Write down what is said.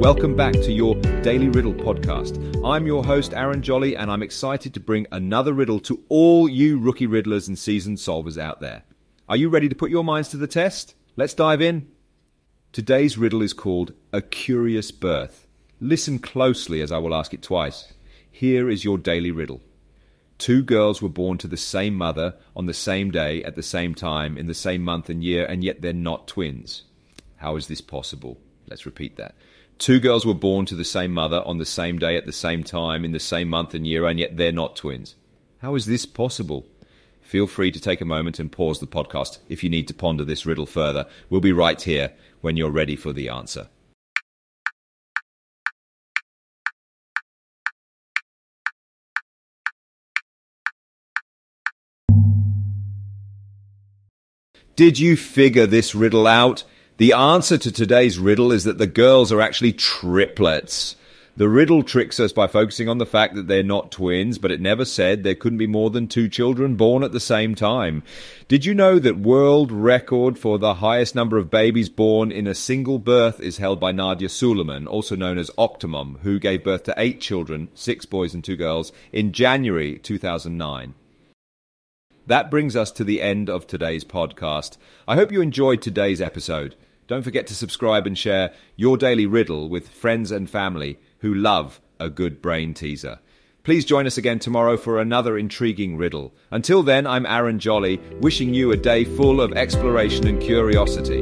Welcome back to your Daily Riddle podcast. I'm your host, Aaron Jolly, and I'm excited to bring another riddle to all you rookie riddlers and seasoned solvers out there. Are you ready to put your minds to the test? Let's dive in. Today's riddle is called A Curious Birth. Listen closely as I will ask it twice. Here is your daily riddle. Two girls were born to the same mother on the same day at the same time in the same month and year, and yet they're not twins. How is this possible? Let's repeat that. Two girls were born to the same mother on the same day at the same time in the same month and year, and yet they're not twins. How is this possible? Feel free to take a moment and pause the podcast if you need to ponder this riddle further. We'll be right here when you're ready for the answer. Did you figure this riddle out? The answer to today's riddle is that the girls are actually triplets. The riddle tricks us by focusing on the fact that they're not twins, but it never said there couldn't be more than two children born at the same time. Did you know that world record for the highest number of babies born in a single birth is held by Nadya Suleman, also known as Octomom, who gave birth to eight children, six boys and two girls, in January 2009. That brings us to the end of today's podcast. I hope you enjoyed today's episode. Don't forget to subscribe and share your daily riddle with friends and family who love a good brain teaser. Please join us again tomorrow for another intriguing riddle. Until then, I'm Aaron Jolly, wishing you a day full of exploration and curiosity.